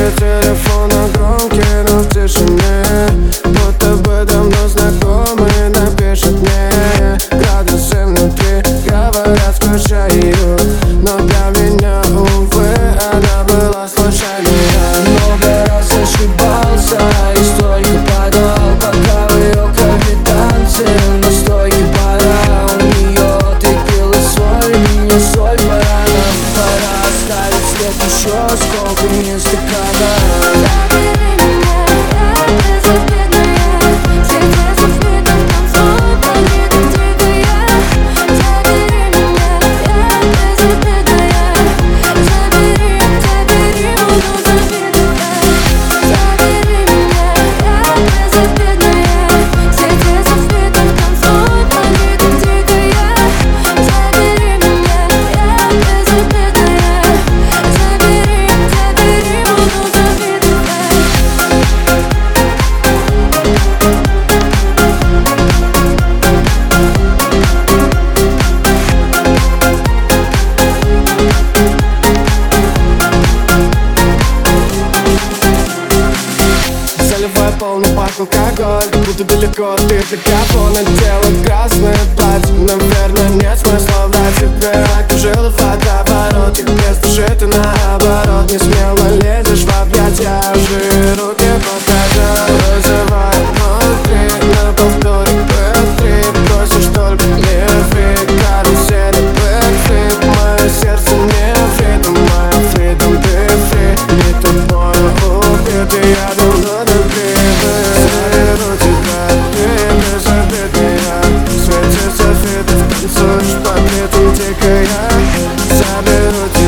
Звуки телефона громкие, но в тишине. Нет еще сколько не стакана Наливай полный бак алкоголь. Буду далеко, ты же кого надела красный платье Наверное, нет смысла врать тебе Окружила водоворот, их без души ты наоборот Не смело лезешь. планету, где я заберу тебя